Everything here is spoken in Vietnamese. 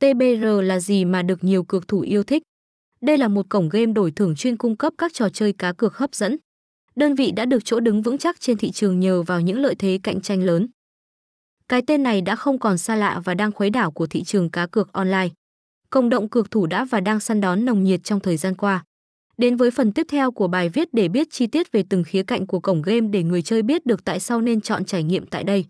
TBR là gì mà được nhiều cược thủ yêu thích? Đây là một cổng game đổi thưởng chuyên cung cấp các trò chơi cá cược hấp dẫn. Đơn vị đã được chỗ đứng vững chắc trên thị trường nhờ vào những lợi thế cạnh tranh lớn. Cái tên này đã không còn xa lạ và đang khuấy đảo của thị trường cá cược online. Cộng động cược thủ đã và đang săn đón nồng nhiệt trong thời gian qua. Đến với phần tiếp theo của bài viết để biết chi tiết về từng khía cạnh của cổng game để người chơi biết được tại sao nên chọn trải nghiệm tại đây.